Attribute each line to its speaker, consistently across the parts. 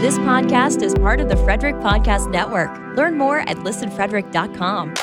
Speaker 1: This podcast is part of the Frederick Podcast Network. Learn more at listenfrederick.com.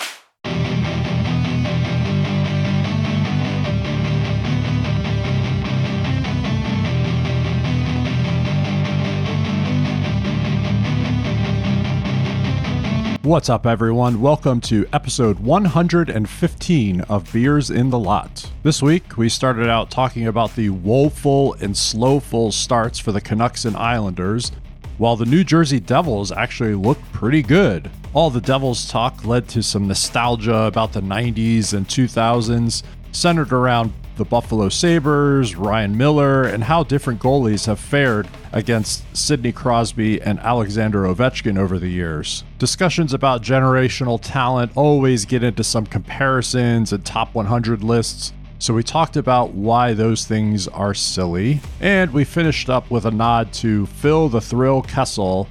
Speaker 2: What's up, everyone? Welcome to episode 115 of Beers in the Lot. This week, we started out talking about the woeful and slowful starts for the Canucks and Islanders, while the New Jersey Devils actually looked pretty good. All the Devils talk led to some nostalgia about the 90s and 2000s, centered around the Buffalo Sabres, Ryan Miller, and how different goalies have fared against Sidney Crosby and Alexander Ovechkin over the years. Discussions about generational talent always get into some comparisons and top 100 lists. So we talked about why those things are silly, and we finished up with a nod to Phil the Thrill Kessel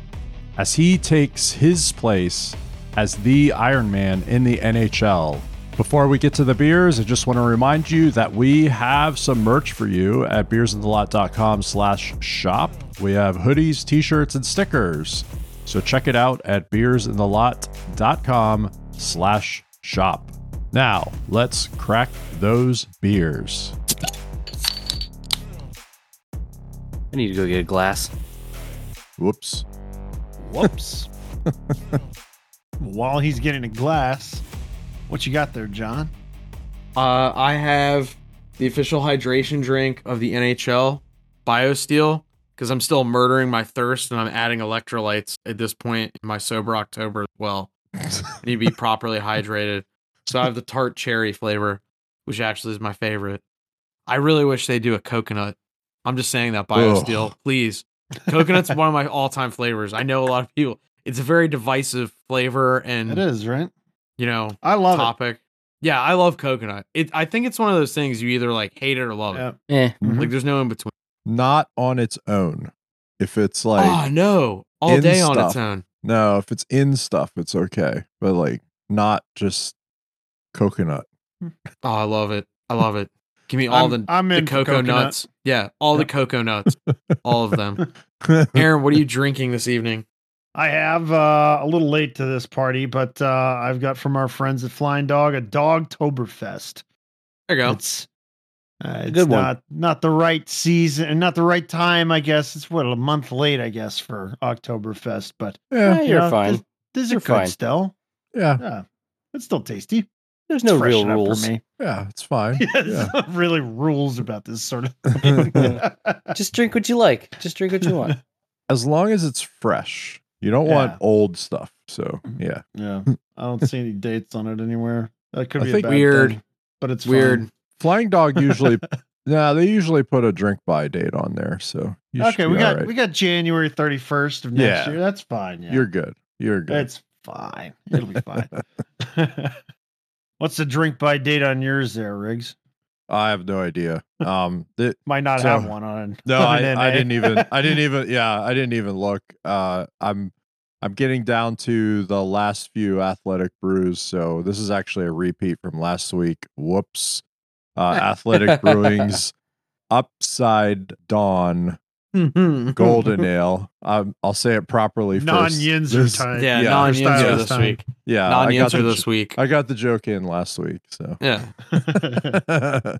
Speaker 2: as he takes his place as the Iron Man in the NHL. Before we get to the beers, I just want to remind you that we have some merch for you at beersinthelot.com slash shop. We have hoodies, t-shirts, and stickers. So check it out at beersinthelot.com slash shop. Now, let's crack those beers.
Speaker 3: I need to go get a glass.
Speaker 2: Whoops.
Speaker 4: Whoops. While he's getting a glass, what you got there, John?
Speaker 3: Uh, I have the official hydration drink of the NHL, BioSteel, because I'm still murdering my thirst and I'm adding electrolytes at this point in my sober October as well. I need to be properly hydrated. So I have the tart cherry flavor, which actually is my favorite. I really wish they do a coconut. I'm just saying that BioSteel,
Speaker 2: Ugh.
Speaker 3: please. Coconut's one of my all-time flavors. I know a lot of people. It's a very divisive flavor and
Speaker 4: It is, right?
Speaker 3: you know
Speaker 4: I love
Speaker 3: topic. Yeah, I love coconut. It I think it's one of those things you either like hate it or love
Speaker 4: it.
Speaker 3: it.
Speaker 4: Yeah.
Speaker 3: Eh,
Speaker 4: Mhm.
Speaker 3: Like there's no in between.
Speaker 2: Not on its own. If it's like
Speaker 3: oh no, all
Speaker 2: in
Speaker 3: day on its own.
Speaker 2: no, if it's in stuff, it's okay. But like not just coconut.
Speaker 3: Oh, I love it. I love it. Give me all
Speaker 4: I'm-
Speaker 3: the
Speaker 4: I'm
Speaker 3: the cocoa
Speaker 4: coconut.
Speaker 3: nuts. Yeah, all the cocoa nuts, all of them. Aaron, what are you drinking this evening?
Speaker 4: I have uh, a little late to this party, but uh, I've got from our friends at Flying Dog a Dogtoberfest.
Speaker 3: There you go.
Speaker 4: It's uh, it's
Speaker 3: good one.
Speaker 4: not not the right season and not the right time. I guess it's what a month late. I guess for Oktoberfest, but
Speaker 2: yeah,
Speaker 4: you
Speaker 3: you're
Speaker 4: know,
Speaker 3: fine.
Speaker 4: This, this
Speaker 3: You're
Speaker 4: are good
Speaker 3: fine.
Speaker 4: still.
Speaker 2: yeah,
Speaker 4: Yeah, it's still tasty.
Speaker 3: There's
Speaker 4: It's
Speaker 3: no real
Speaker 4: freshen for
Speaker 3: rules.
Speaker 4: me.
Speaker 2: yeah, it's fine.
Speaker 4: Yeah,
Speaker 2: Yeah.
Speaker 4: there's not really rules about this sort of thing.
Speaker 3: Just drink what you like. Just drink what you want.
Speaker 2: as long as it's fresh. You don't
Speaker 4: Yeah.
Speaker 2: want old stuff. So mm-hmm. yeah,
Speaker 4: yeah, I don't see any dates on it anywhere. That could
Speaker 2: I
Speaker 4: be a bad
Speaker 3: Weird.
Speaker 4: thing, but it's
Speaker 3: Weird.
Speaker 4: fine.
Speaker 2: Flying Dog usually. nah, they usually put a drink by date on there. So you
Speaker 4: Okay,
Speaker 2: be
Speaker 4: we got
Speaker 2: all right.
Speaker 4: we got January thirty first of next
Speaker 2: Yeah.
Speaker 4: year. That's fine. Yeah,
Speaker 2: You're good. You're good.
Speaker 4: it's fine. It'll be fine. What's the drink by date on yours there, Riggs?
Speaker 2: I have no idea. Um, th-
Speaker 4: Might not
Speaker 2: So-
Speaker 4: have one on.
Speaker 2: no,
Speaker 4: on
Speaker 2: I, I didn't even. I didn't even. Yeah, I didn't even look. Uh, I'm. I'm getting down to the last few athletic brews, so this is actually a repeat from last week. Whoops. Uh, athletic Brewing's Upside Dawn Golden Ale. Um, I'll say it properly first.
Speaker 4: non yinzer
Speaker 2: This-
Speaker 4: time.
Speaker 3: Yeah,
Speaker 2: Yeah.
Speaker 3: non
Speaker 4: Style
Speaker 3: yinzer
Speaker 4: this
Speaker 3: this
Speaker 4: time.
Speaker 3: week.
Speaker 2: Yeah,
Speaker 3: non
Speaker 2: I got
Speaker 3: yinzer
Speaker 2: the
Speaker 3: this week.
Speaker 2: I got the joke in last week, so.
Speaker 3: Yeah.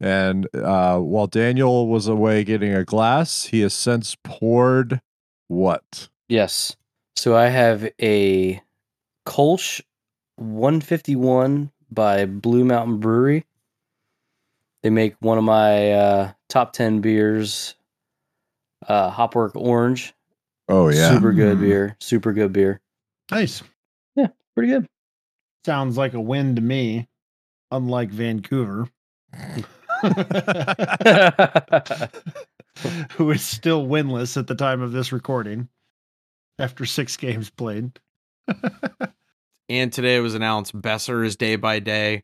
Speaker 2: and uh, while Daniel was away getting a glass, he has since poured what?
Speaker 5: Yes. So I have a Kolsch 151 by Blue Mountain Brewery. They make one of my uh, top 10 beers, uh, Hopwork Orange.
Speaker 2: Oh yeah,
Speaker 5: Super good
Speaker 4: Mm.
Speaker 5: beer. Super good beer.
Speaker 4: nice.
Speaker 5: Yeah, pretty good.
Speaker 4: Sounds like a win to me. Unlike Vancouver, who is still winless at the time of this recording after six games played.
Speaker 3: And today it was announced Boeser is day by day,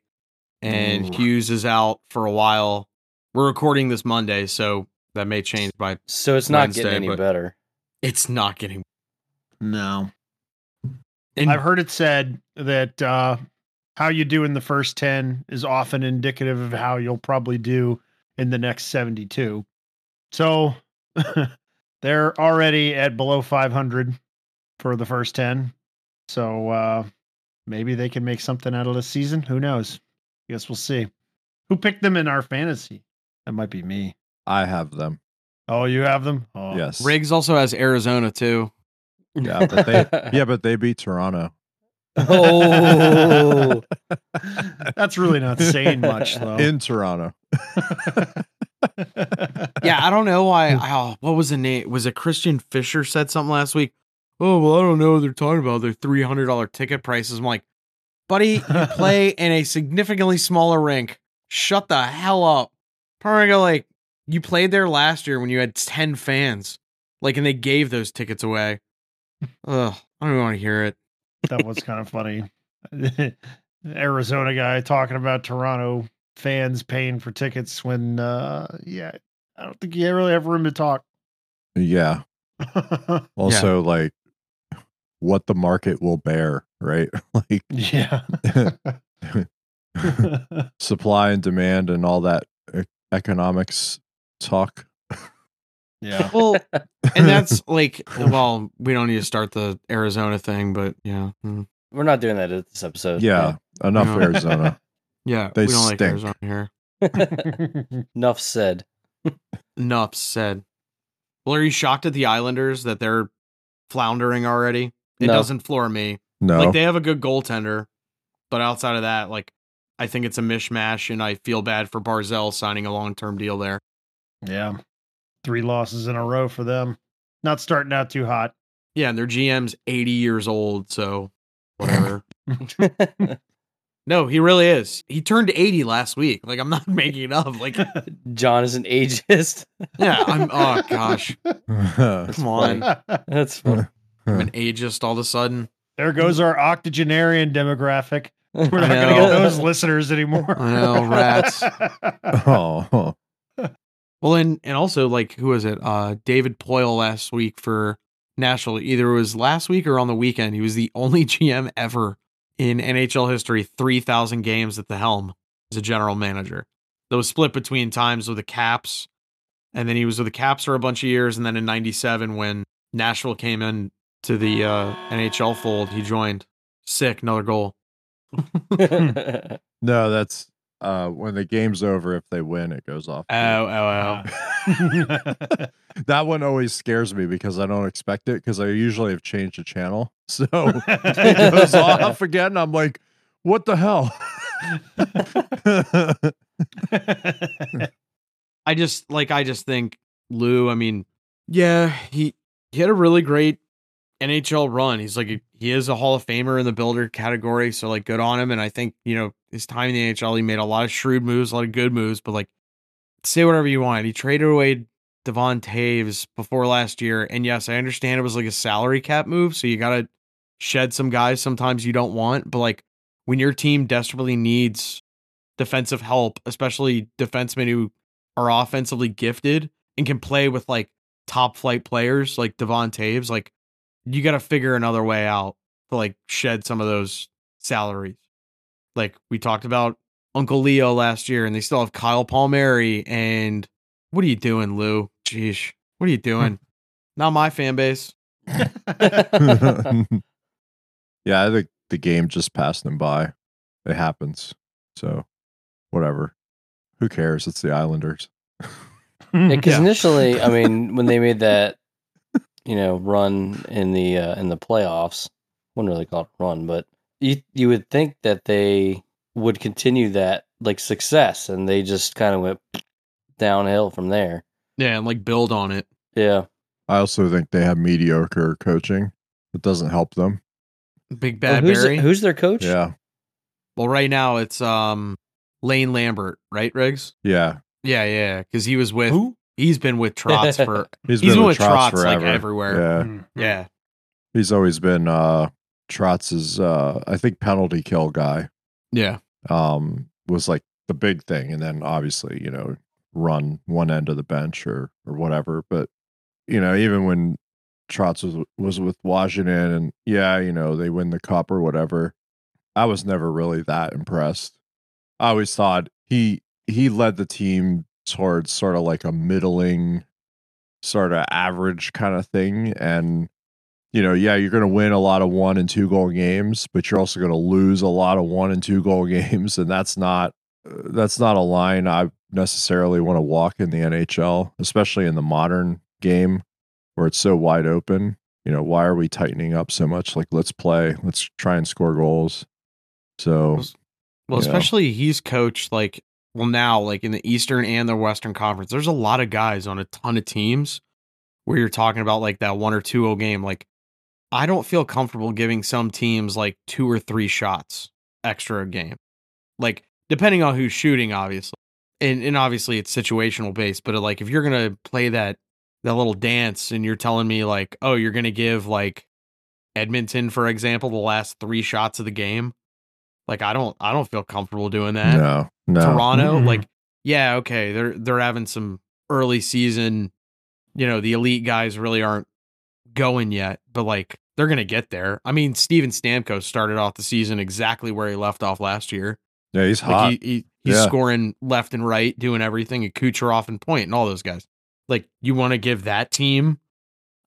Speaker 3: and
Speaker 4: Ooh.
Speaker 3: Hughes is out for a while. We're recording this Monday, so that may change by.
Speaker 5: so it's not
Speaker 3: Wednesday,
Speaker 5: getting any better.
Speaker 3: It's not getting.
Speaker 4: No.
Speaker 3: And
Speaker 4: I've heard it said that uh, how you do in the first 10 is often indicative of how you'll probably do in the next 72. So They're already at below 500 for the first 10. So uh, maybe they can make something out of this season. Who knows? I guess we'll see. Who picked them in our fantasy? That might be me.
Speaker 2: I have them.
Speaker 4: Oh, you have them? Oh.
Speaker 2: Yes.
Speaker 3: Riggs also has Arizona too.
Speaker 2: Yeah, but they yeah, but they beat Toronto.
Speaker 5: oh,
Speaker 4: That's really not saying much, though.
Speaker 2: In Toronto.
Speaker 3: Yeah, I don't know why. Oh, what was the name? Was it Christian Fischer said something last week? Oh well, I don't know what they're talking about. Their three hundred dollar ticket prices. I'm like, buddy, you play in a significantly smaller rink. Shut the hell up. Probably go like you played there last year when you had ten fans, like, and they gave those tickets away. Ugh, I don't even want to hear it.
Speaker 4: that was kind of funny. Arizona guy talking about Toronto fans paying for tickets when, uh, yeah, I don't think you really have room to talk.
Speaker 2: Yeah. Also, like what the market will bear, right? like
Speaker 4: yeah.
Speaker 2: supply and demand and all that e- economics talk.
Speaker 4: yeah.
Speaker 3: Well, and that's like, well, we don't need to start the Arizona thing, but yeah, mm.
Speaker 5: we're not doing that at this episode.
Speaker 2: Yeah, enough
Speaker 3: No.
Speaker 2: Arizona.
Speaker 3: yeah,
Speaker 2: They
Speaker 3: we don't like. Arizona here.
Speaker 5: Enough said.
Speaker 3: Enough said. Well, are you shocked at the Islanders that they're floundering already? It
Speaker 5: No.
Speaker 3: doesn't floor me.
Speaker 2: No.
Speaker 3: Like they have a good goaltender, but outside of that, like I think it's a mishmash, and I feel bad for Barzal signing a long term deal there.
Speaker 4: Yeah. Three losses in a row for them. Not starting out too hot.
Speaker 3: Yeah, and their GM's eighty years old, so whatever. no, he really is. He turned eighty last week. Like I'm not making it up. Like
Speaker 5: John is an ageist.
Speaker 3: yeah, I'm. Oh gosh, come on,
Speaker 5: That's funny.
Speaker 3: I'm an ageist all of a sudden.
Speaker 4: there goes our octogenarian demographic. We're not going to get those listeners anymore.
Speaker 3: I know, rats.
Speaker 2: oh,
Speaker 3: Well, and and also like who was it? Uh, David Poile last week for Nashville. Either it was last week or on the weekend. He was the only GM ever in NHL history, three thousand games at the helm as a general manager. That was split between times with the Caps, and then he was with the Caps for a bunch of years, and then in '97 when Nashville came in to the uh, NHL fold, he joined. Sick, another goal.
Speaker 2: no, that's uh when the game's over if they win it goes off.
Speaker 3: Oh, oh, oh.
Speaker 2: that one always scares me because I don't expect it because I usually have changed the channel. So it goes off again. I'm like, what the hell?
Speaker 3: I just like I just think Lou, I mean, yeah, he he had a really great NHL run. He's like he is a Hall of Famer in the builder category, so like good on him and I think, you know, his time in the NHL he made a lot of shrewd moves, a lot of good moves, but like say whatever you want. He traded away Devon Toews before last year and yes, I understand it was like a salary cap move, so you got to shed some guys sometimes you don't want, but like when your team desperately needs defensive help, especially defensemen who are offensively gifted and can play with like top flight players like Devon Toews, like you got to figure another way out to like shed some of those salaries. Like we talked about Uncle Leo last year, and they still have Kyle Palmieri. And what are you doing, Lou? Jeez, what are you doing? Not my fan base.
Speaker 2: yeah, I think the game just passed them by. It happens. So whatever. Who cares? It's the Islanders.
Speaker 5: Because
Speaker 3: Yeah.
Speaker 5: initially, I mean, when they made that, you know, run in the uh, in the playoffs, wouldn't really call it run, but you you would think that they would continue that like success, and they just kind of went downhill from there.
Speaker 3: Yeah, and like build on it.
Speaker 5: Yeah,
Speaker 2: I also think they have mediocre coaching. It doesn't help them.
Speaker 3: Big
Speaker 5: Well,
Speaker 3: bad
Speaker 5: who's,
Speaker 3: Barry.
Speaker 5: who's their coach?
Speaker 2: Yeah.
Speaker 3: well, right now it's um Lane Lambert, right, Riggs?
Speaker 2: Yeah.
Speaker 3: Yeah, yeah, because he was with
Speaker 4: Who?
Speaker 3: he's been with Trotz for
Speaker 2: He's,
Speaker 3: He's
Speaker 2: been
Speaker 3: been
Speaker 2: with
Speaker 3: with
Speaker 2: Trotz
Speaker 3: Trotz, like, everywhere.
Speaker 2: Yeah.
Speaker 4: Mm.
Speaker 3: yeah,
Speaker 2: He's always been uh Trotz's uh I think penalty kill guy.
Speaker 3: yeah,
Speaker 2: Um was like the big thing and then obviously, you know, run one end of the bench or or whatever, but you know, even when Trotz was was with Washington and yeah, you know, they win the cup or whatever. I was never really that impressed. I always thought he he led the team towards sort of like a middling sort of average kind of thing. And, you know, yeah, you're going to win a lot of one and two goal games, but you're also going to lose a lot of one and two goal games. And that's not, uh, that's not a line I necessarily want to walk in the NHL, especially in the modern game where it's so wide open. You know, why are we tightening up so much? Like, let's play, let's try and score goals. So,
Speaker 3: Well, especially he's coached like well now like in the Eastern and the Western Conference. There's a lot of guys on a ton of teams where you're talking about like that one or two o game. Like I don't feel comfortable giving some teams like two or three shots extra a game. Like depending on who's shooting, obviously. And and obviously it's situational based, but like if you're gonna play that that little dance and you're telling me like, oh, you're gonna give like Edmonton, for example, the last three shots of the game. Like I don't I don't feel comfortable doing that.
Speaker 2: no, no.
Speaker 3: Toronto,
Speaker 4: Mhm.
Speaker 3: like, yeah, okay, they're they're having some early season, you know, the elite guys really aren't going yet, but like they're gonna get there. I mean, Steven Stamkos started off the season exactly where he left off last year.
Speaker 2: Yeah, he's hot.
Speaker 3: Like he, he he's
Speaker 2: Yeah.
Speaker 3: scoring left and right, doing everything, and Kucherov and Point and all those guys. Like you want to give that team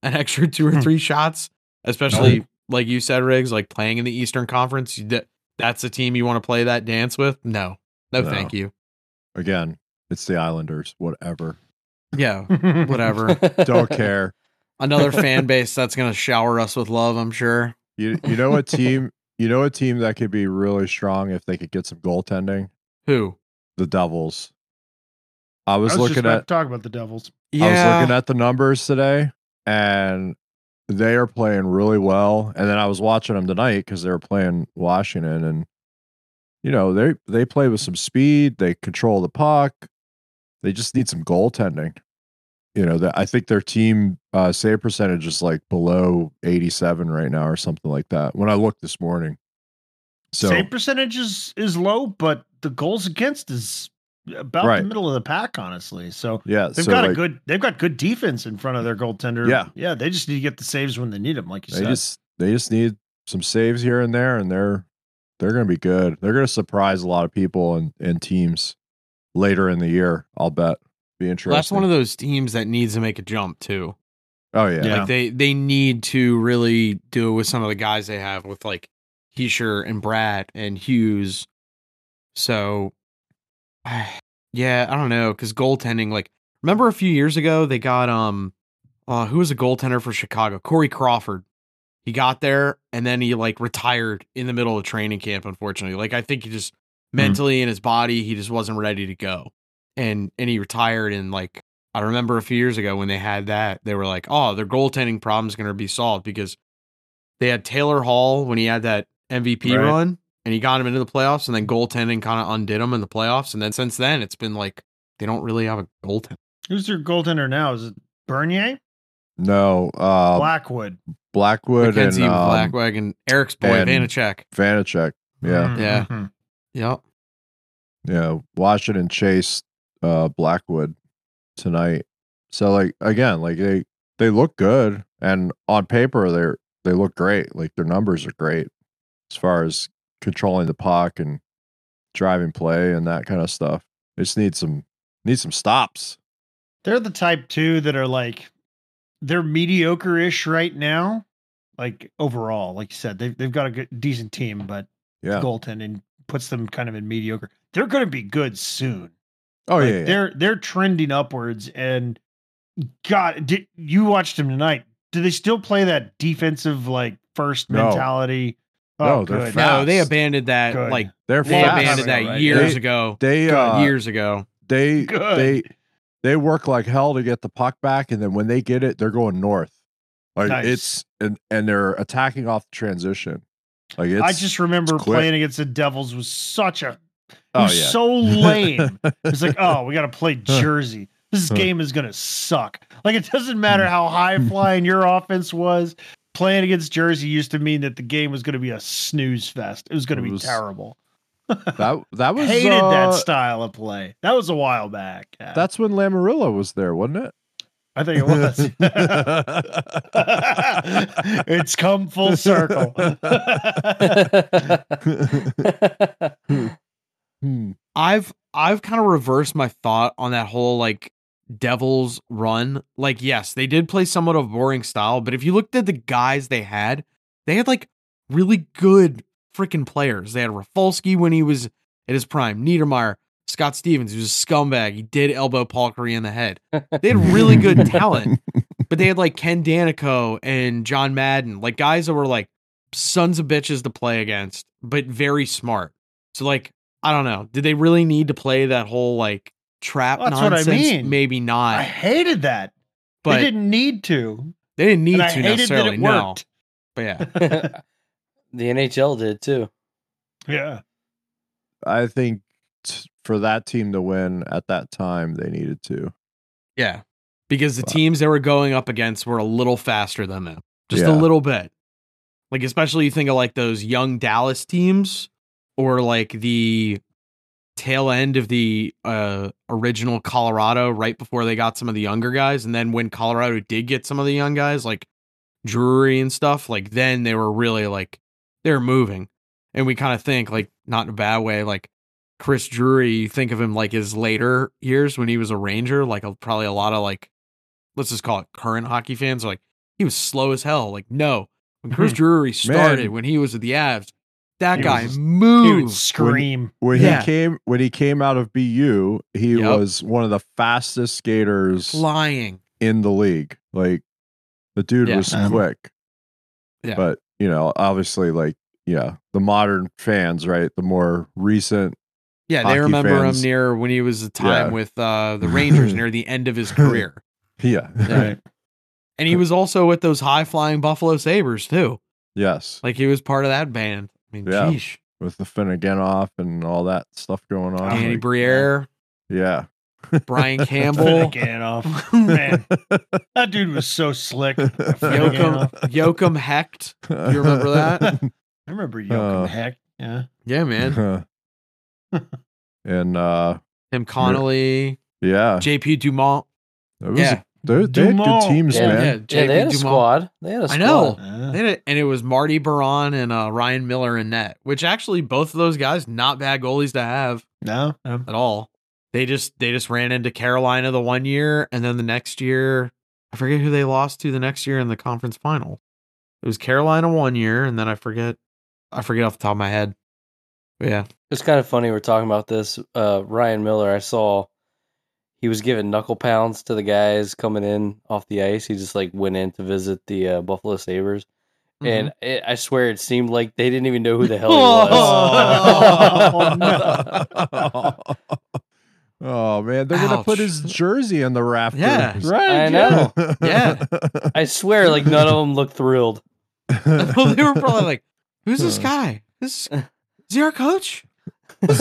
Speaker 3: an extra two or
Speaker 4: Hmm.
Speaker 3: three shots, especially like you said, Riggs, like playing in the Eastern Conference. That that's a team you want to play that dance with? No, no,
Speaker 2: No.
Speaker 3: thank you.
Speaker 2: Again, it's the Islanders. Whatever.
Speaker 3: Yeah, whatever.
Speaker 2: Don't care.
Speaker 3: Another fan base that's gonna shower us with love. I'm sure.
Speaker 2: You you know a team you know a team that could be really strong if they could get some goaltending?
Speaker 3: Who?
Speaker 2: The Devils. I
Speaker 4: I
Speaker 2: was,
Speaker 4: was just
Speaker 2: looking
Speaker 4: about
Speaker 2: at
Speaker 4: to talk about the Devils. Yeah.
Speaker 2: I was looking at the numbers today and they are playing really well. And then I was watching them tonight because they were playing Washington and you know, they they play with some speed, they control the puck. They just need some goaltending. You know, that I think their team uh save percentage is like below 87 right now or something like that. When I looked this morning. So
Speaker 4: Save percentage is, is low, but the goals against is about
Speaker 2: Right.
Speaker 4: the middle of the pack, honestly. So
Speaker 2: yeah,
Speaker 4: they've
Speaker 2: so
Speaker 4: got a good they've got good defense in front of their goaltender.
Speaker 2: Yeah.
Speaker 4: yeah. They just need to get the saves when they need them, like you
Speaker 2: they
Speaker 4: said.
Speaker 2: just they just need some saves here and there and they're they're going to be good they're going to surprise a lot of people and, and teams later in the year i'll bet be interesting
Speaker 3: Well, that's one of those teams that needs to make a jump too.
Speaker 2: oh yeah,
Speaker 4: Yeah.
Speaker 3: Like they they need to really do it with some of the guys they have with like Hischier and Bratt and Hughes. So, yeah, I don't know because goaltending. Like, remember a few years ago they got um, uh, who was a goaltender for Chicago? Corey Crawford. He got there and then he like retired in the middle of training camp. Unfortunately, like I think he just mentally in his body he just wasn't ready to go, and and he retired and like I remember a few years ago when they had that, they were like, "Oh, their goaltending problem is going to be solved because they had Taylor Hall when he had that MVP
Speaker 4: Right.
Speaker 3: run, and he got him into the playoffs, and then goaltending kind of undid him in the playoffs, and then since then it's been like they don't really have a goaltender.
Speaker 4: Who's their goaltender now? Is it Bernier?
Speaker 2: no uh
Speaker 4: Blackwood.
Speaker 2: blackwood and
Speaker 3: Mackenzie
Speaker 2: um,
Speaker 3: Blackwagon, and Eric's boy
Speaker 2: and-
Speaker 3: Vanecek.
Speaker 2: vanecek yeah
Speaker 4: Mhm,
Speaker 3: Yeah.
Speaker 4: mhm.
Speaker 3: Yep.
Speaker 2: yeah washington chase uh blackwood tonight so like again like they they look good and on paper they're they look great like their numbers are great as far as controlling the puck and driving play and that kind of stuff they just need some need some stops
Speaker 4: They're the type too that are like they're mediocre-ish right now. Like overall, like you said, they've they've got a good decent team, but
Speaker 2: yeah
Speaker 4: goaltending puts them kind of in mediocre. They're going to be good soon.
Speaker 2: Oh
Speaker 4: Like,
Speaker 2: yeah, yeah.
Speaker 4: they're they're trending upwards. And God, did you watched them tonight? Do they still play that defensive like first
Speaker 2: No.
Speaker 4: mentality? Oh,
Speaker 2: No, they're
Speaker 4: good.
Speaker 2: fast.
Speaker 3: No, they abandoned that
Speaker 4: Good.
Speaker 3: like
Speaker 2: they're
Speaker 3: they
Speaker 2: fast.
Speaker 3: abandoned that
Speaker 4: right?
Speaker 3: years
Speaker 2: They-
Speaker 3: ago.
Speaker 2: they uh,
Speaker 3: years ago.
Speaker 2: they
Speaker 4: Good.
Speaker 2: they they work like hell to get the puck back and then when they get it they're going north like
Speaker 4: Nice.
Speaker 2: it's and and they're attacking off the transition like it's
Speaker 4: I just remember
Speaker 2: it's
Speaker 4: playing against the Devils was such a it
Speaker 2: oh yeah
Speaker 4: so lame. It's like, oh, we got to play Jersey. This game is going to suck. Like, it doesn't
Speaker 2: Hmm.
Speaker 4: matter how high flying your offense was. Playing against Jersey used to mean that the game was going to be a snooze fest. It was going to be
Speaker 2: was-
Speaker 4: terrible.
Speaker 2: that that was
Speaker 4: Hated
Speaker 2: uh,
Speaker 4: that style of play. That was a while back. Yeah,
Speaker 2: that's when Lamoriello was there wasn't it
Speaker 4: I think it was. it's come full circle.
Speaker 2: Hmm.
Speaker 3: I've I've kind of reversed my thought on that whole like Devils run, like yes, they did play somewhat of a boring style, but if you looked at the guys they had, they had like really good freaking players. They had Rafalski when he was at his prime, Niedermayer, Scott Stevens, who was a scumbag. He did elbow Paul Kariya in the head. They had really good talent, but they had like Ken Daneyko and John Madden, like guys that were like sons of bitches to play against, but very smart. So like, I don't know. Did they really need to play that whole like trap
Speaker 4: That's what I mean.
Speaker 3: Maybe not.
Speaker 4: I hated that.
Speaker 3: but
Speaker 4: they didn't need to.
Speaker 3: they didn't need
Speaker 4: and I
Speaker 3: to
Speaker 4: hated that
Speaker 3: necessarily.
Speaker 4: it
Speaker 3: No,
Speaker 4: worked.
Speaker 3: but yeah,
Speaker 5: the NHL did too.
Speaker 4: yeah.
Speaker 2: I think t- for that team to win at that time, they needed to.
Speaker 3: yeah, because the
Speaker 2: Wow.
Speaker 3: teams they were going up against were a little faster than them, just a little bit. Like especially you think of like those young Dallas teams, or like the tail end of the uh original Colorado right before they got some of the younger guys and then when Colorado did get some of the young guys like Drury and stuff like then they were really like they were moving. And we kind of think like not in a bad way like Chris Drury you think of him like his later years when he was a Ranger like a, probably a lot of like let's just call it current hockey fans are like he was slow as hell like no. When Chris Drury started when he was at the Avs that
Speaker 4: He
Speaker 3: guy
Speaker 4: was-
Speaker 3: moved
Speaker 4: scream.
Speaker 2: When
Speaker 3: Yeah.
Speaker 2: he came when he came out of BU, he
Speaker 3: Yep.
Speaker 2: was one of the fastest skaters
Speaker 3: flying
Speaker 2: in the league. Like the dude
Speaker 3: Yeah.
Speaker 2: was
Speaker 4: Um,
Speaker 2: quick.
Speaker 3: Yeah.
Speaker 2: But, you know, obviously like yeah, the modern fans, right? The more recent
Speaker 3: Yeah, they remember
Speaker 2: fans-
Speaker 3: him near when he was a time
Speaker 2: Yeah.
Speaker 3: with uh, the Rangers near the end of his career.
Speaker 2: yeah.
Speaker 4: Right.
Speaker 3: And he was also with those high flying Buffalo Sabres too.
Speaker 2: yes.
Speaker 3: Like he was part of that band. I mean,
Speaker 2: Yeah.
Speaker 3: geesh.
Speaker 2: With the Finneganoff and all that stuff going on.
Speaker 3: Danny
Speaker 2: like,
Speaker 3: Briere,
Speaker 2: yeah.
Speaker 3: Brian Campbell,
Speaker 4: Finneganoff. Man, that dude was so slick.
Speaker 3: Joachim,
Speaker 4: Finneganoff.
Speaker 3: Joachim Hecht. You remember that?
Speaker 4: I remember Joachim
Speaker 2: Uh,
Speaker 4: Heck. Yeah.
Speaker 3: Yeah, man.
Speaker 2: and uh
Speaker 3: Tim Connolly,
Speaker 2: yeah.
Speaker 3: JP Dumont.
Speaker 2: It was
Speaker 3: Yeah.
Speaker 2: They, they had good teams,
Speaker 5: Yeah,
Speaker 2: man.
Speaker 3: Yeah,
Speaker 5: Yeah, they had a
Speaker 3: Dumont.
Speaker 5: squad. They had a
Speaker 3: I
Speaker 5: squad.
Speaker 3: know.
Speaker 4: Uh,
Speaker 3: They had it- and it was Marty Biron and uh, Ryan Miller in net, which actually both of those guys not bad goalies to have.
Speaker 4: no. no.
Speaker 3: at all. They just they just ran into Carolina the one year, and then the next year, I forget who they lost to the next year in the conference final. It was Carolina one year, and then I forget I forget off the top of my head. But yeah,
Speaker 5: It's kind of funny we're talking about this. Uh, Ryan Miller, I saw he was giving knuckle pounds to the guys coming in off the ice. He just like went in to visit the uh, Buffalo Sabres. And
Speaker 3: Mm-hmm.
Speaker 5: it, I swear it seemed like they didn't even know who the hell he was.
Speaker 4: Oh,
Speaker 2: oh man, they're gonna put his jersey in the rafters.
Speaker 3: Yeah.
Speaker 4: Right.
Speaker 5: I
Speaker 4: yeah.
Speaker 5: know.
Speaker 3: Yeah.
Speaker 5: I swear, like none of them looked thrilled.
Speaker 3: well, they were probably like, "Who's this
Speaker 2: Uh.
Speaker 3: guy? This is he our coach?"
Speaker 2: Is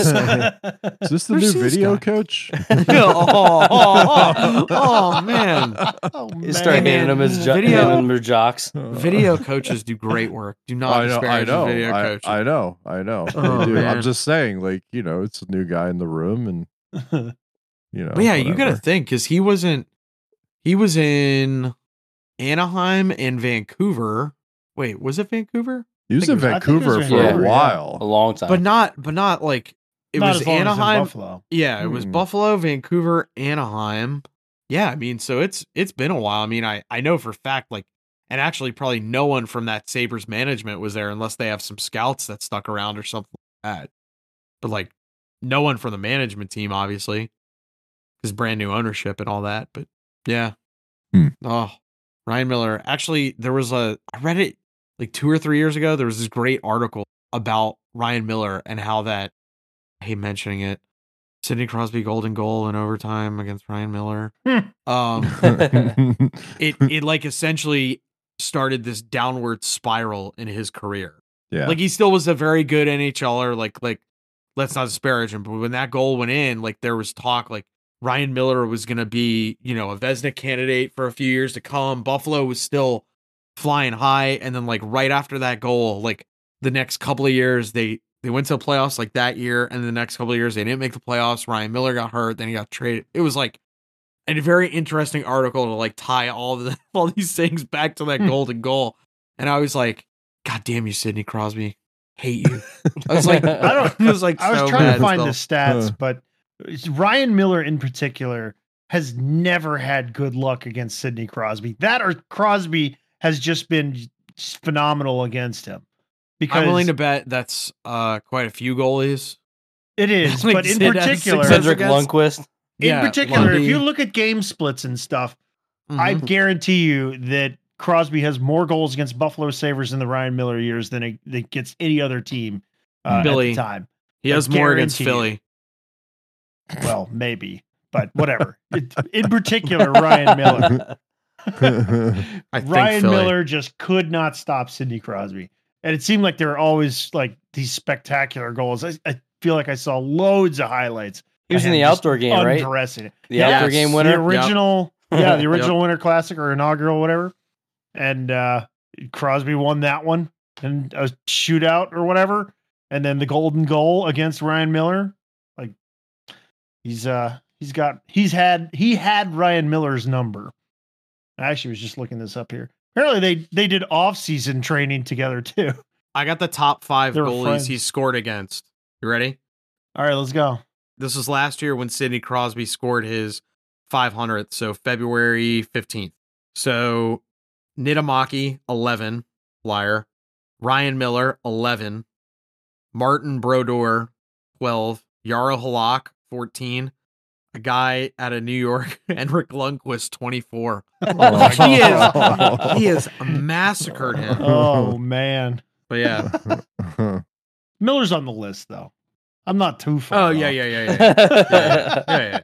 Speaker 2: this the
Speaker 3: Where's
Speaker 2: new video
Speaker 3: guy?
Speaker 2: coach?
Speaker 3: oh, oh, oh, oh, man,
Speaker 4: oh,
Speaker 5: You start
Speaker 3: man.
Speaker 5: handing them his jo-
Speaker 3: Video-
Speaker 5: handing them their jocks.
Speaker 3: video coaches do great work. Do not
Speaker 2: I know, I know,
Speaker 3: video
Speaker 2: I,
Speaker 3: coach.
Speaker 2: I know, I know. Oh, they
Speaker 3: Oh,
Speaker 2: do.
Speaker 3: man.
Speaker 2: I'm just saying, like you know, it's a new guy in the room, and you know.
Speaker 3: But yeah, you got to think because he wasn't. He was in Anaheim and Vancouver. Wait, was it Vancouver?
Speaker 2: He was in
Speaker 4: it was- I think it was
Speaker 2: Vancouver for
Speaker 5: Vancouver,
Speaker 2: a
Speaker 5: yeah.
Speaker 2: while.
Speaker 5: A long time.
Speaker 3: But not, but not like it
Speaker 4: Not
Speaker 3: was
Speaker 4: as long as in
Speaker 3: Anaheim.
Speaker 4: Buffalo.
Speaker 3: Yeah, it was
Speaker 2: Hmm.
Speaker 3: Buffalo, Vancouver, Anaheim. Yeah, I mean, so it's it's been a while. I mean, I I know for a fact like, and actually probably no one from that Sabres management was there unless they have some scouts that stuck around or something like that. But like, no one from the management team, obviously, because brand new ownership and all that. But yeah,
Speaker 2: Hmm.
Speaker 3: oh, Ryan Miller. Actually, there was a I read it like two or three years ago. There was this great article about Ryan Miller and how that I hate mentioning it. Sidney Crosby golden goal in overtime against Ryan Miller.
Speaker 4: Hmm.
Speaker 3: Um, it it like essentially started this downward spiral in his career.
Speaker 2: yeah,
Speaker 3: Like he still was a very good NHLer. Like like let's not disparage him, but when that goal went in, like there was talk like Ryan Miller was gonna be you know a Vezina candidate for a few years to come. Buffalo was still flying high, and then like right after that goal, like the next couple of years they they went to the playoffs like that year, and the next couple of years they didn't make the playoffs. Ryan Miller got hurt, then he got traded. It was like a very interesting article to like tie all the all these things back to that
Speaker 4: Hmm.
Speaker 3: golden goal. And I was like, God damn you, Sidney Crosby. Hate you. I was like,
Speaker 4: I don't-
Speaker 3: I was like,
Speaker 4: I was
Speaker 3: so
Speaker 4: trying to find
Speaker 3: still.
Speaker 4: the stats,
Speaker 2: Huh.
Speaker 4: but Ryan Miller in particular has never had good luck against Sidney Crosby. That or Crosby has just been phenomenal against him. Because
Speaker 3: I'm willing to bet that's uh quite a few goalies.
Speaker 4: it is,
Speaker 3: like
Speaker 4: but in
Speaker 3: Sid
Speaker 4: particular,
Speaker 5: Cedric Lundqvist.
Speaker 4: in
Speaker 3: Yeah,
Speaker 4: particular, if you look at game splits and stuff, I
Speaker 3: Mhm.
Speaker 4: guarantee you that Crosby has more goals against Buffalo Sabres in the Ryan Miller years than it, that gets any other team uh,
Speaker 3: Billy.
Speaker 4: at the time.
Speaker 3: he has
Speaker 4: I
Speaker 3: more against Philly.
Speaker 4: Well, maybe, but whatever. It- in particular, Ryan Miller.
Speaker 3: I
Speaker 4: Ryan
Speaker 3: Philly.
Speaker 4: Miller just could not stop Sidney Crosby. And it seemed like there were always like these spectacular goals. I, I feel like I saw loads of highlights.
Speaker 5: He was in the outdoor game, right?
Speaker 4: undressing it.
Speaker 5: The outdoor
Speaker 3: Yes.
Speaker 5: game
Speaker 4: The
Speaker 5: winner.
Speaker 4: original, yeah, the
Speaker 5: Yep.
Speaker 4: original Winter Classic or inaugural, whatever. And uh Crosby won that one and a shootout or whatever. And then the golden goal against Ryan Miller. Like he's uh he's got he's had he had Ryan Miller's number. I actually was just looking this up here. Apparently they they did off season training together too.
Speaker 3: I got the top five
Speaker 4: They were
Speaker 3: goalies
Speaker 4: friends.
Speaker 3: he scored against. You ready?
Speaker 4: All right, let's go.
Speaker 3: This was last year when Sidney Crosby scored his 500th, so February 15th. So Niittymaki, 11, flyer. Ryan Miller, 11. Martin Brodeur, 12. Yaro Halak, 14. A guy out of New York, Henrik Lundqvist, 24.
Speaker 2: Oh,
Speaker 3: he is he has massacred him.
Speaker 4: Oh man.
Speaker 3: But yeah.
Speaker 4: Miller's on the list though. I'm not too far.
Speaker 3: Oh yeah,
Speaker 4: off.
Speaker 3: yeah, yeah, yeah. yeah, yeah,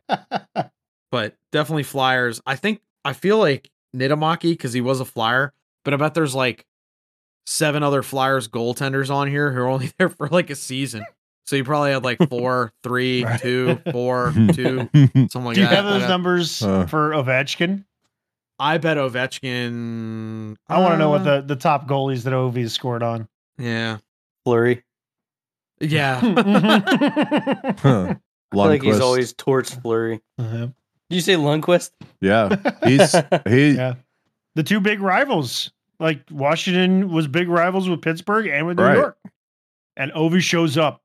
Speaker 3: yeah. But definitely flyers. I think I feel like Niittymaki because he was a flyer, but I bet there's like seven other flyers goaltenders on here who are only there for like a season. So you probably had like four, three,
Speaker 4: Right.
Speaker 3: two, four, two, something like that.
Speaker 4: Do you
Speaker 3: that.
Speaker 4: have those numbers
Speaker 2: Uh.
Speaker 4: for Ovechkin?
Speaker 3: I bet Ovechkin.
Speaker 4: I want to know what
Speaker 3: uh,
Speaker 4: the, the top goalies that Ovi has scored on.
Speaker 3: Yeah,
Speaker 5: Fleury.
Speaker 3: yeah.
Speaker 5: I feel like he's always torched Fleury.
Speaker 4: Uh-huh.
Speaker 5: Did you say Lundqvist?
Speaker 2: yeah. He's he
Speaker 4: Yeah. The two big rivals. Like Washington was big rivals with Pittsburgh and with New
Speaker 2: Right.
Speaker 4: York. And Ovi shows up.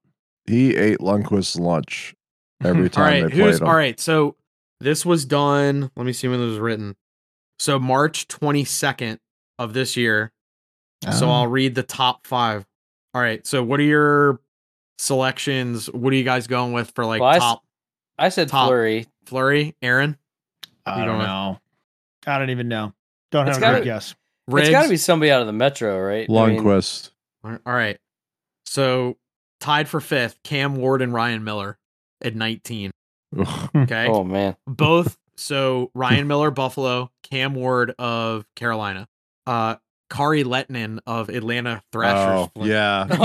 Speaker 2: He ate Lundqvist's lunch every time
Speaker 3: right,
Speaker 2: they
Speaker 3: who's
Speaker 2: played him.
Speaker 3: all right? So this was done. Let me see when this was written. So March twenty second of this year. So
Speaker 4: Oh.
Speaker 3: I'll read the top five. All right. So what are your selections? What are you guys going with for like
Speaker 5: Well,
Speaker 3: top
Speaker 5: I said
Speaker 3: Top.
Speaker 5: Fleury.
Speaker 3: fleury? Aaron,
Speaker 4: I don't
Speaker 3: don't
Speaker 4: know. I don't even know. Don't
Speaker 5: It's
Speaker 4: have a
Speaker 5: gotta-
Speaker 4: good guess.
Speaker 3: Riggs.
Speaker 5: It's got to be somebody out of the Metro, right? I mean,
Speaker 3: All right. So tied for fifth, Cam Ward and Ryan Miller at nineteen. Okay.
Speaker 5: oh man.
Speaker 3: both so Ryan Miller Buffalo, Cam Ward of Carolina, uh Kari Lehtonen of Atlanta Thrashers.
Speaker 2: Oh, yeah.
Speaker 5: Oh.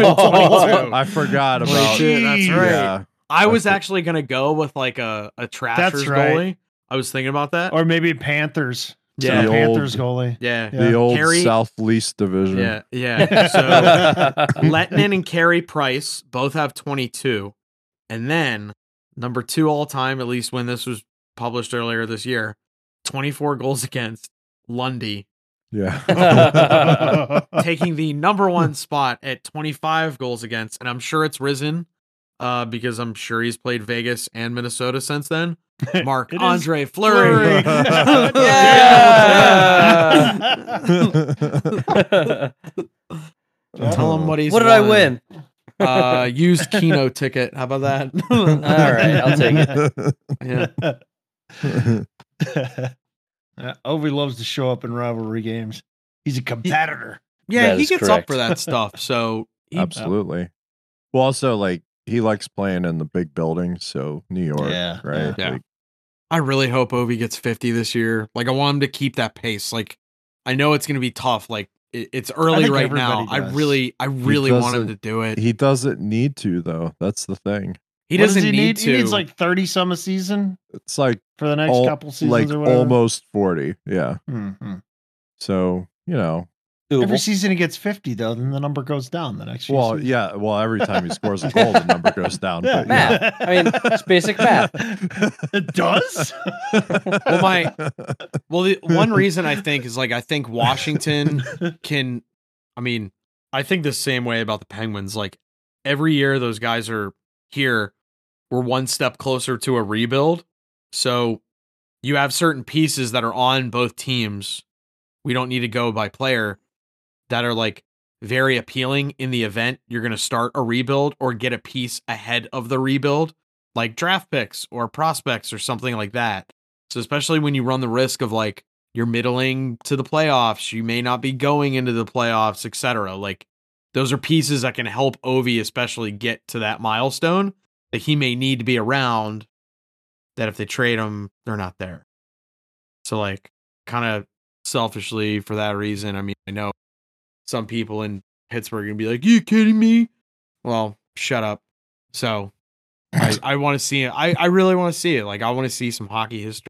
Speaker 2: yeah.
Speaker 3: Twenty-two.
Speaker 2: I forgot about
Speaker 3: 22, that's right.
Speaker 2: Yeah.
Speaker 3: I was
Speaker 2: That's-
Speaker 3: actually gonna go with like a a Trashers
Speaker 4: right.
Speaker 3: goalie. I was thinking about that.
Speaker 4: Or maybe Panthers.
Speaker 3: Yeah.
Speaker 4: Yeah.
Speaker 2: The
Speaker 4: Panthers
Speaker 2: old-
Speaker 4: goalie.
Speaker 3: yeah.
Speaker 4: Yeah.
Speaker 2: The old
Speaker 3: Carey-
Speaker 2: South Least Division.
Speaker 3: Yeah, yeah. So Lehtonen and Carey Price both have 22. And then number two all time, at least when this was published earlier this year, 24 goals against Lundy,
Speaker 2: Yeah.
Speaker 3: taking the number one spot at 25 goals against. And I'm sure it's risen uh, because I'm sure he's played Vegas and Minnesota since then. Mark
Speaker 4: It is
Speaker 3: Andre Fleury.
Speaker 5: Yeah.
Speaker 3: Tell him what he's
Speaker 5: what did I win?
Speaker 3: Uh, used Keno ticket. How about that?
Speaker 5: All right, I'll take it.
Speaker 3: Yeah.
Speaker 4: Uh, Ovi loves to show up in rivalry games. He's a competitor.
Speaker 3: Yeah,
Speaker 5: That
Speaker 3: he gets
Speaker 5: correct.
Speaker 3: up for that stuff. So he,
Speaker 2: Absolutely. Well, also like he likes playing in the big buildings, so New York,
Speaker 4: Yeah,
Speaker 2: right?
Speaker 3: yeah.
Speaker 2: Like,
Speaker 3: I really hope Ovi gets 50 this year. Like I want him to keep that pace. Like I know it's going to be tough. Like it, it's early right now.
Speaker 4: everybody
Speaker 3: I really, I really want him to do it. He,
Speaker 2: he doesn't need to though. That's the thing.
Speaker 4: What does
Speaker 3: doesn't
Speaker 4: he
Speaker 3: need, to.
Speaker 4: He needs like 30 some a season
Speaker 2: It's like
Speaker 4: for the next
Speaker 2: al-
Speaker 4: couple seasons
Speaker 2: like
Speaker 4: or whatever.
Speaker 2: almost forty. Yeah.
Speaker 4: Mhm.
Speaker 2: So you know,
Speaker 4: Every season he gets 50 though, then the number goes down the next few
Speaker 2: well,
Speaker 4: seasons.
Speaker 2: yeah. Well, every time he scores a goal, the number goes down.
Speaker 4: Yeah.
Speaker 2: But, yeah.
Speaker 5: Math. I mean, it's basic math.
Speaker 4: it does?
Speaker 3: Well, my- well, the one reason I think is like I think Washington can. I mean, I think the same way about the Penguins. Like every year, those guys are here. We're one step closer to a rebuild. So you have certain pieces that are on both teams. We don't need to go by player that are like very appealing in the event you're going to start a rebuild or get a piece ahead of the rebuild, like draft picks or prospects or something like that. So, especially when you run the risk of like you're middling to the playoffs, you may not be going into the playoffs, etc. Like those are pieces that can help Ovi especially get to that milestone that he may need to be around that if they trade him, they're not there. So like kind of selfishly for that reason, I mean, I know some people in Pittsburgh are gonna be like, You kidding me? Well, shut up. So I, I want to see it. I, I really want to see it. Like I want to see some hockey history.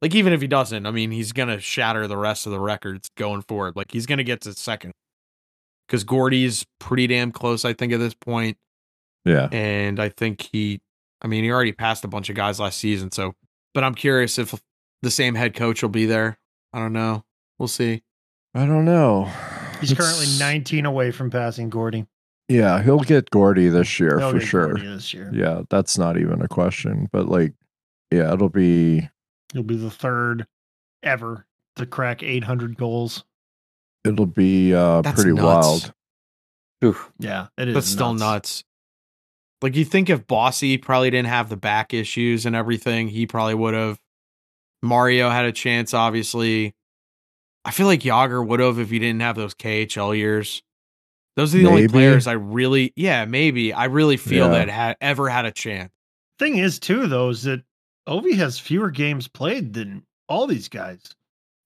Speaker 3: Like even if he doesn't, I mean, he's gonna shatter the rest of the records going forward. Like he's gonna get to second because Gordie's pretty damn close, I think, at this point.
Speaker 2: Yeah.
Speaker 3: And I think he, I mean, he already passed a bunch of guys last season. So, but I'm curious if the same head coach will be there. I don't know. We'll see.
Speaker 2: I don't know.
Speaker 4: He's currently 19 away from passing Gordie.
Speaker 2: Yeah, he'll get Gordie this year
Speaker 4: He'll
Speaker 2: for
Speaker 4: get
Speaker 2: sure.
Speaker 4: Gordie this year.
Speaker 2: Yeah, that's not even a question. But like, yeah, it'll be
Speaker 4: He'll be the third ever to crack 800 goals.
Speaker 2: it'll be uh
Speaker 3: That's
Speaker 2: pretty
Speaker 3: nuts.
Speaker 2: wild.
Speaker 5: Oof.
Speaker 4: Yeah, it is.
Speaker 3: That's still nuts. Like you think if Bossy probably didn't have the back issues and everything, he probably would have. Mario had a chance, obviously. I feel like Jagr would have if he didn't have those KHL years. Those are the only players I really, yeah, maybe I really feel
Speaker 2: Yeah.
Speaker 3: that had ever had a chance.
Speaker 4: Thing is, too, though, is that Ovi has fewer games played than all these guys.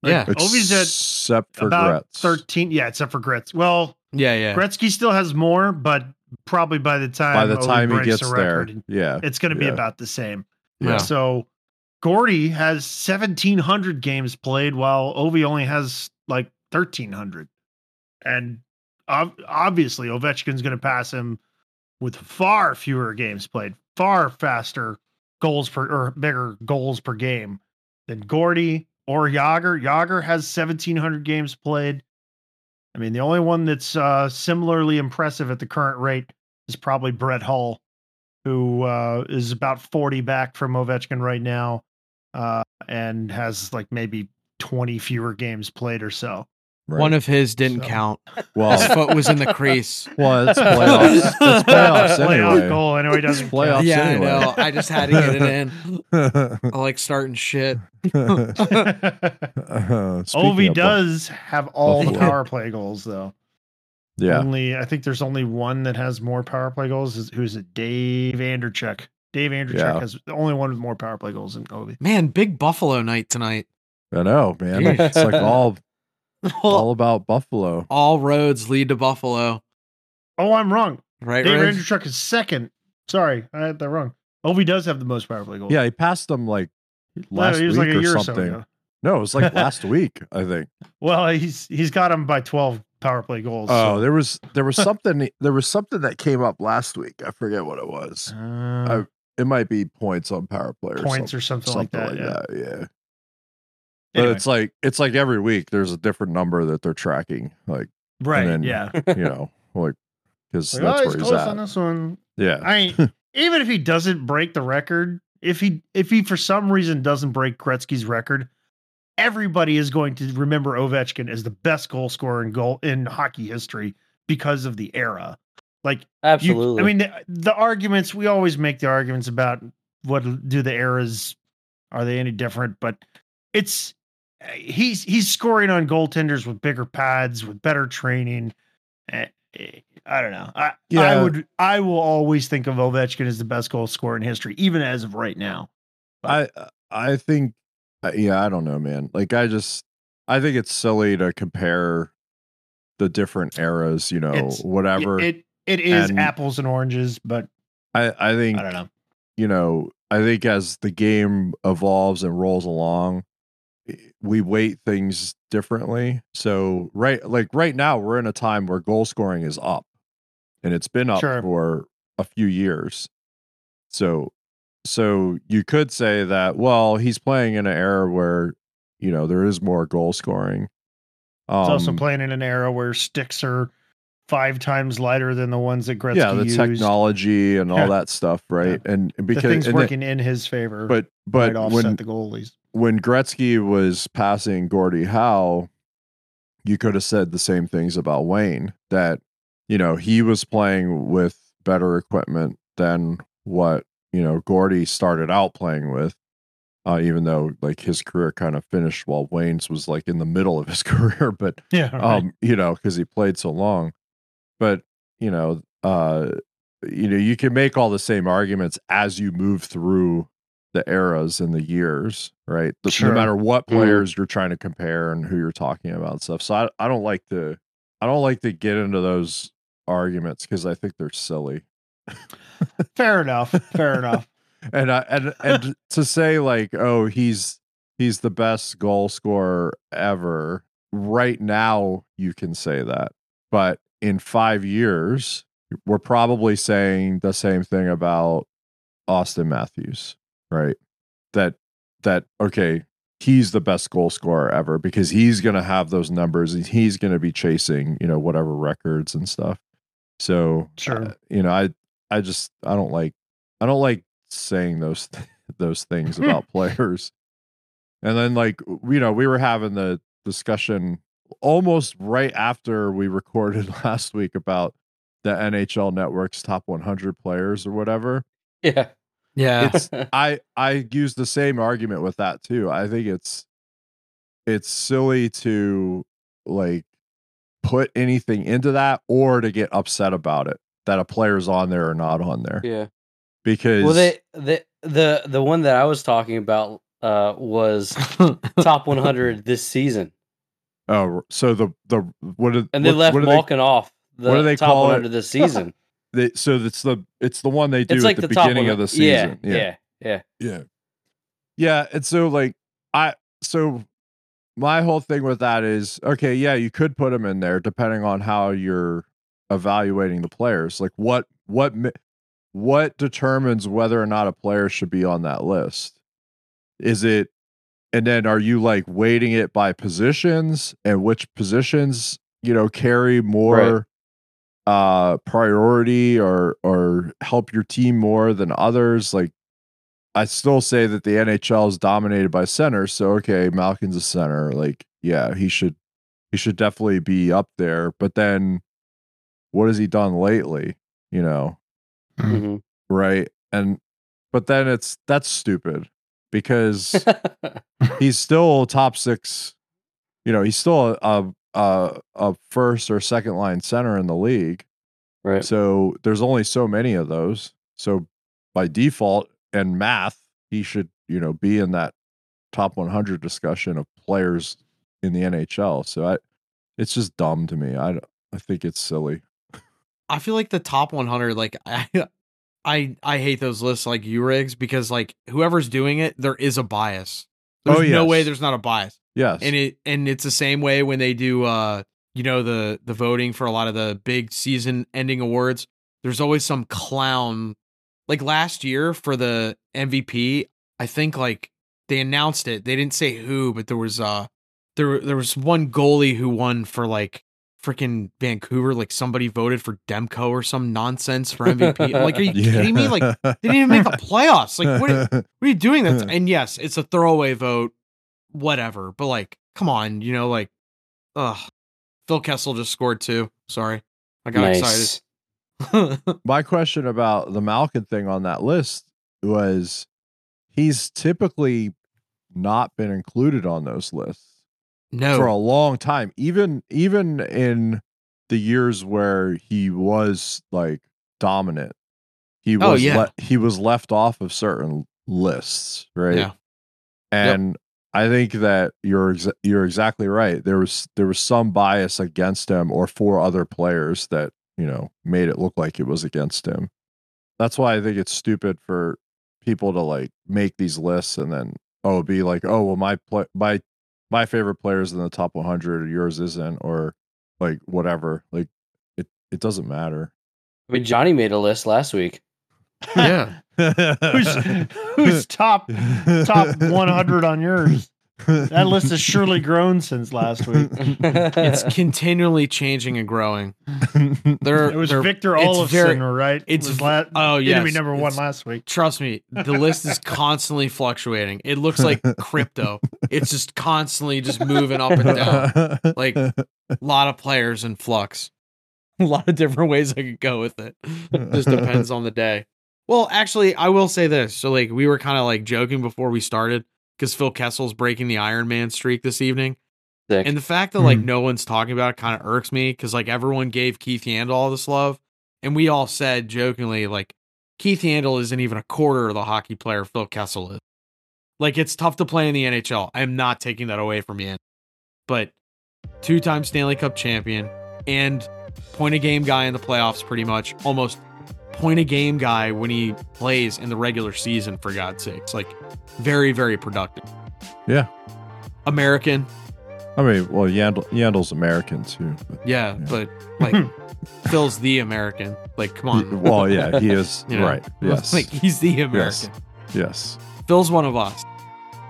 Speaker 3: Yeah.
Speaker 4: Ovi's at
Speaker 2: Except for
Speaker 4: about
Speaker 2: Gretz.
Speaker 4: 13. Yeah, except for Gretz. Well,
Speaker 3: Yeah, yeah.
Speaker 4: Gretzky still has more, but probably by the time
Speaker 2: By the
Speaker 4: Ovi
Speaker 2: time he gets
Speaker 4: the
Speaker 2: there, yeah,
Speaker 4: it's going to be
Speaker 2: yeah.
Speaker 4: about the same.
Speaker 3: Yeah.
Speaker 4: So Gordie has 1,700 games played, while Ovi only has like 1,300. And obviously, Ovechkin's going to pass him with far fewer games played, far faster goals per or bigger goals per game than Gordie or Jagr. Jagr has 1,700 games played. I mean, the only one that's uh, similarly impressive at the current rate is probably Brett Hull, who uh, is about 40 back from Ovechkin right now uh, and has like maybe 20 fewer games played or so.
Speaker 2: right.
Speaker 3: One of his didn't
Speaker 4: So-
Speaker 3: count. His foot was in the crease.
Speaker 2: well, it's playoffs. it's playoffs
Speaker 4: Playoff
Speaker 2: anyway.
Speaker 4: goal anyway doesn't
Speaker 2: It's playoffs
Speaker 4: count.
Speaker 3: yeah,
Speaker 2: anyway.
Speaker 3: I know. I just had to get it in. I like starting shit.
Speaker 2: Uh, speaking
Speaker 4: Ovi
Speaker 2: of-
Speaker 4: does have all the power play goals though.
Speaker 2: Yeah,
Speaker 4: Only I think there's only one that has more power play goals. Is, who's it? Dave Andreychuk. Dave Andreychuk
Speaker 2: Yeah.
Speaker 4: has the only one with more power play goals than Ovi.
Speaker 3: Man, big Buffalo night tonight.
Speaker 2: I know, man.
Speaker 3: Jeez.
Speaker 2: It's like all all about Buffalo.
Speaker 3: All roads lead to Buffalo.
Speaker 4: Oh, I'm wrong.
Speaker 3: Right,
Speaker 4: Dave
Speaker 3: Reg?
Speaker 4: Andreychuk is second. Sorry, I had that wrong. Ovi does have the most power play goals.
Speaker 2: Yeah, he passed them like
Speaker 4: No,
Speaker 2: last
Speaker 4: he was
Speaker 2: week
Speaker 4: like a
Speaker 2: or
Speaker 4: year or so
Speaker 2: something.
Speaker 4: ago.
Speaker 2: no, it was like last week, I think.
Speaker 4: Well, he's he's got him by 12 power play goals.
Speaker 2: Oh,
Speaker 4: so-
Speaker 2: there was there was something there was something that came up last week. I forget what it was.
Speaker 4: Uh,
Speaker 2: It might be points on power play or
Speaker 4: points
Speaker 2: something,
Speaker 4: or something, like that. yeah.
Speaker 2: that, Yeah. But
Speaker 4: Anyway,
Speaker 2: it's like it's like every week there's a different number that they're tracking. Like
Speaker 4: right.
Speaker 2: then-
Speaker 4: yeah.
Speaker 2: you know, like because
Speaker 4: Like, oh,
Speaker 2: that's
Speaker 4: oh,
Speaker 2: where
Speaker 4: he's
Speaker 2: he's at.
Speaker 4: on this one.
Speaker 2: Yeah.
Speaker 4: I mean, even if he doesn't break the record, if he if he for some reason doesn't break Gretzky's record, everybody is going to remember Ovechkin as the best goal scorer in goal in hockey history because of the era. Like you-
Speaker 5: Absolutely.
Speaker 4: I mean, the, the arguments we always make the arguments about what do the eras are they any different? But it's he's he's scoring on goaltenders with bigger pads, with better training. Eh, eh, I don't know. I I would I will always think of Ovechkin as the best goal scorer in history, even as of right now.
Speaker 2: I I think uh, yeah, I don't know, man. Like I just I think it's silly to compare the different eras, you know,
Speaker 4: It's-
Speaker 2: whatever.
Speaker 4: It it is
Speaker 2: And-
Speaker 4: apples and oranges, but
Speaker 2: I I think
Speaker 4: I don't know.
Speaker 2: you know, I think as the game evolves and rolls along, we weight things differently. So right like right now we're in a time where goal scoring is up and it's been up
Speaker 4: Sure.
Speaker 2: for a few years. So so you could say that well, he's playing in an era where you know there is more goal scoring. Um
Speaker 4: It's also playing in an era where sticks are five times lighter than the ones that Gretzky
Speaker 2: yeah, the
Speaker 4: used.
Speaker 2: technology and all
Speaker 4: Yeah.
Speaker 2: that stuff, right? And because The
Speaker 4: thing's
Speaker 2: and
Speaker 4: working in his favor.
Speaker 2: but but when
Speaker 4: the goalies.
Speaker 2: when Gretzky was passing Gordie Howe, you could have said the same things about Wayne that you know he was playing with better equipment than what you know Gordie started out playing with. Uh, even though like his career kind of finished while Wayne's was like in the middle of his career, but
Speaker 4: Yeah.
Speaker 2: um you know because he played so long but you know uh you know you can make all the same arguments as you move through the eras and the years right The-
Speaker 4: Sure.
Speaker 2: no matter what
Speaker 5: Mhm.
Speaker 2: players you're trying to compare and who you're talking about and stuff so I, I don't like to i don't like to get into those arguments because i think they're silly
Speaker 4: Fair enough. Fair enough.
Speaker 2: and I, and and to say like oh he's he's the best goal scorer ever right now you can say that but in 5 years we're probably saying the same thing about Auston Matthews right? That that okay he's the best goal scorer ever because he's going to have those numbers and he's going to be chasing you know whatever records and stuff. So
Speaker 4: Sure.
Speaker 2: uh, you know i i just i don't like i don't like saying those th- those things about players. And then like you know we were having the discussion almost right after we recorded last week about the nhl network's top 100 players or whatever
Speaker 5: Yeah.
Speaker 3: Yeah.
Speaker 2: it's i i use the same argument with that too i think it's it's silly to like put anything into that or to get upset about it that a player's on there or not on there
Speaker 5: yeah.
Speaker 2: because
Speaker 5: Well, they the the the one that I was talking about uh was top 100 this season,
Speaker 2: oh so the the what are,
Speaker 5: and they
Speaker 2: what,
Speaker 5: left
Speaker 2: what do
Speaker 5: Malkin off the
Speaker 2: what do they
Speaker 5: top
Speaker 2: call it?
Speaker 5: 100 this season.
Speaker 2: they, they so it's the it's the one they do
Speaker 5: it's
Speaker 2: at
Speaker 5: like
Speaker 2: the,
Speaker 5: the,
Speaker 2: beginning
Speaker 5: one.
Speaker 2: of the season
Speaker 5: Yeah, yeah, yeah.
Speaker 2: Yeah. Yeah. And so, like, I, so my whole thing with that is okay, yeah, you could put them in there depending on how you're evaluating the players. Like, what, what, what determines whether or not a player should be on that list? Is it, and then are you like weighting it by positions and which positions, you know, carry more? uh priority or or help your team more than others like I still say that the NHL is dominated by centers. So okay, Malkin's a center. Like, yeah, he should he should definitely be up there. But then what has he done lately? You know,
Speaker 5: hmm
Speaker 2: right? And but then it's that's stupid because he's still top six. You know, he's still a a a first or second line center in the league.
Speaker 5: right.
Speaker 2: So there's only so many of those. So by default and math, he should, you know, be in that top 100 discussion of players in the NHL. So I, it's just dumb to me. I, I think it's silly.
Speaker 3: I feel like the top 100, like I, I, I hate those lists like you rigs because like whoever's doing it, there is a bias. There's
Speaker 2: Oh,
Speaker 3: no way there's not a bias,
Speaker 2: Yes.
Speaker 3: and it and it's the same way when they do, uh, you know, the the voting for a lot of the big season ending awards. There's always some clown. Like last year for the MVP, I think like they announced it. They didn't say who, but there was uh there there was one goalie who won for like freaking Vancouver. Like somebody voted for Demko or some nonsense for MVP. I'm like, are you kidding me? Like they didn't even make the playoffs. Like what? Are, what are you doing? That's and yes, it's a throwaway vote, whatever. But like, come on, you know, like, ugh. Phil Kessel just scored two. Sorry, I got
Speaker 5: nice.
Speaker 3: excited.
Speaker 2: My question about the Malkin thing on that list was he's typically not been included on those lists.
Speaker 3: No,
Speaker 2: for a long time even even in the years where he was like dominant he oh, was
Speaker 3: Oh, yeah.
Speaker 2: le- he was left off of certain lists right
Speaker 3: Yeah.
Speaker 2: and i think that you're ex- you're exactly right there was there was some bias against him or for other players that you know made it look like it was against him that's why i think it's stupid for people to like make these lists and then oh be like oh well my play my my favorite players in the top 100 yours isn't or like whatever like it it doesn't matter
Speaker 5: I mean, Johnny made a list last week.
Speaker 3: yeah.
Speaker 4: Who's who's top top 100 on yours? That list has surely grown since last week.
Speaker 3: It's continually changing and growing. They're,
Speaker 4: It was
Speaker 3: they're-
Speaker 4: Victor Olofsson,
Speaker 3: very-
Speaker 4: right?
Speaker 3: it's
Speaker 4: was
Speaker 3: v-
Speaker 4: la-
Speaker 3: oh,
Speaker 4: enemy number one last week.
Speaker 3: Trust me, the list is constantly fluctuating. It looks like crypto. It's just constantly just moving up and down. Like a lot of players in flux. A lot of different ways I could go with it. Just depends on the day. Well, actually, I will say this. So, like, we were kind of like joking before we started because Phil Kessel's breaking the Iron Man streak this evening.
Speaker 5: Sick.
Speaker 3: And the fact that like
Speaker 6: Mhm.
Speaker 3: no one's talking about it kind of irks me because like everyone gave Keith Yandle all this love, and we all said jokingly like Keith Yandle isn't even a quarter of the hockey player Phil Kessel is. Like it's tough to play in the NHL. I am not taking that away from Yandle, but two-time Stanley Cup champion and point a game guy in the playoffs, pretty much almost point a game guy when he plays in the regular season. For God's sakes, like very very productive.
Speaker 6: Yeah.
Speaker 3: American,
Speaker 6: I mean, well, Yandle, Yandle's American too. but-
Speaker 3: Yeah,
Speaker 6: Yeah.
Speaker 3: but like Phil's the American. Like, come on.
Speaker 6: Well, yeah, he is
Speaker 3: You know?
Speaker 6: right. Yes.
Speaker 3: Like he's the American.
Speaker 6: yes.
Speaker 3: American.
Speaker 6: Yes.
Speaker 3: Phil's one of us.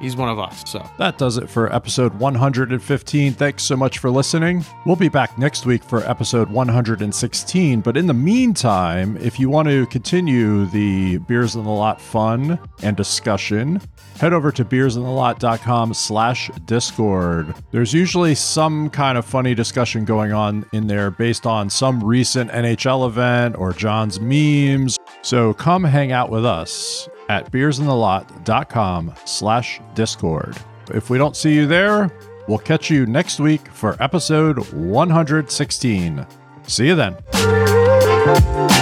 Speaker 3: He's one of us. So
Speaker 6: That does it for episode 115. Thanks so much for listening. We'll be back next week for episode 116. But in the meantime, if you want to continue the Beers in the Lot fun and discussion, head over to beersinthelot.com slash discord. There's usually some kind of funny discussion going on in there based on some recent NHL event or John's memes. So come hang out with us at beersinthelot.com slash discord. If we don't see you there, we'll catch you next week for episode 116. See you then.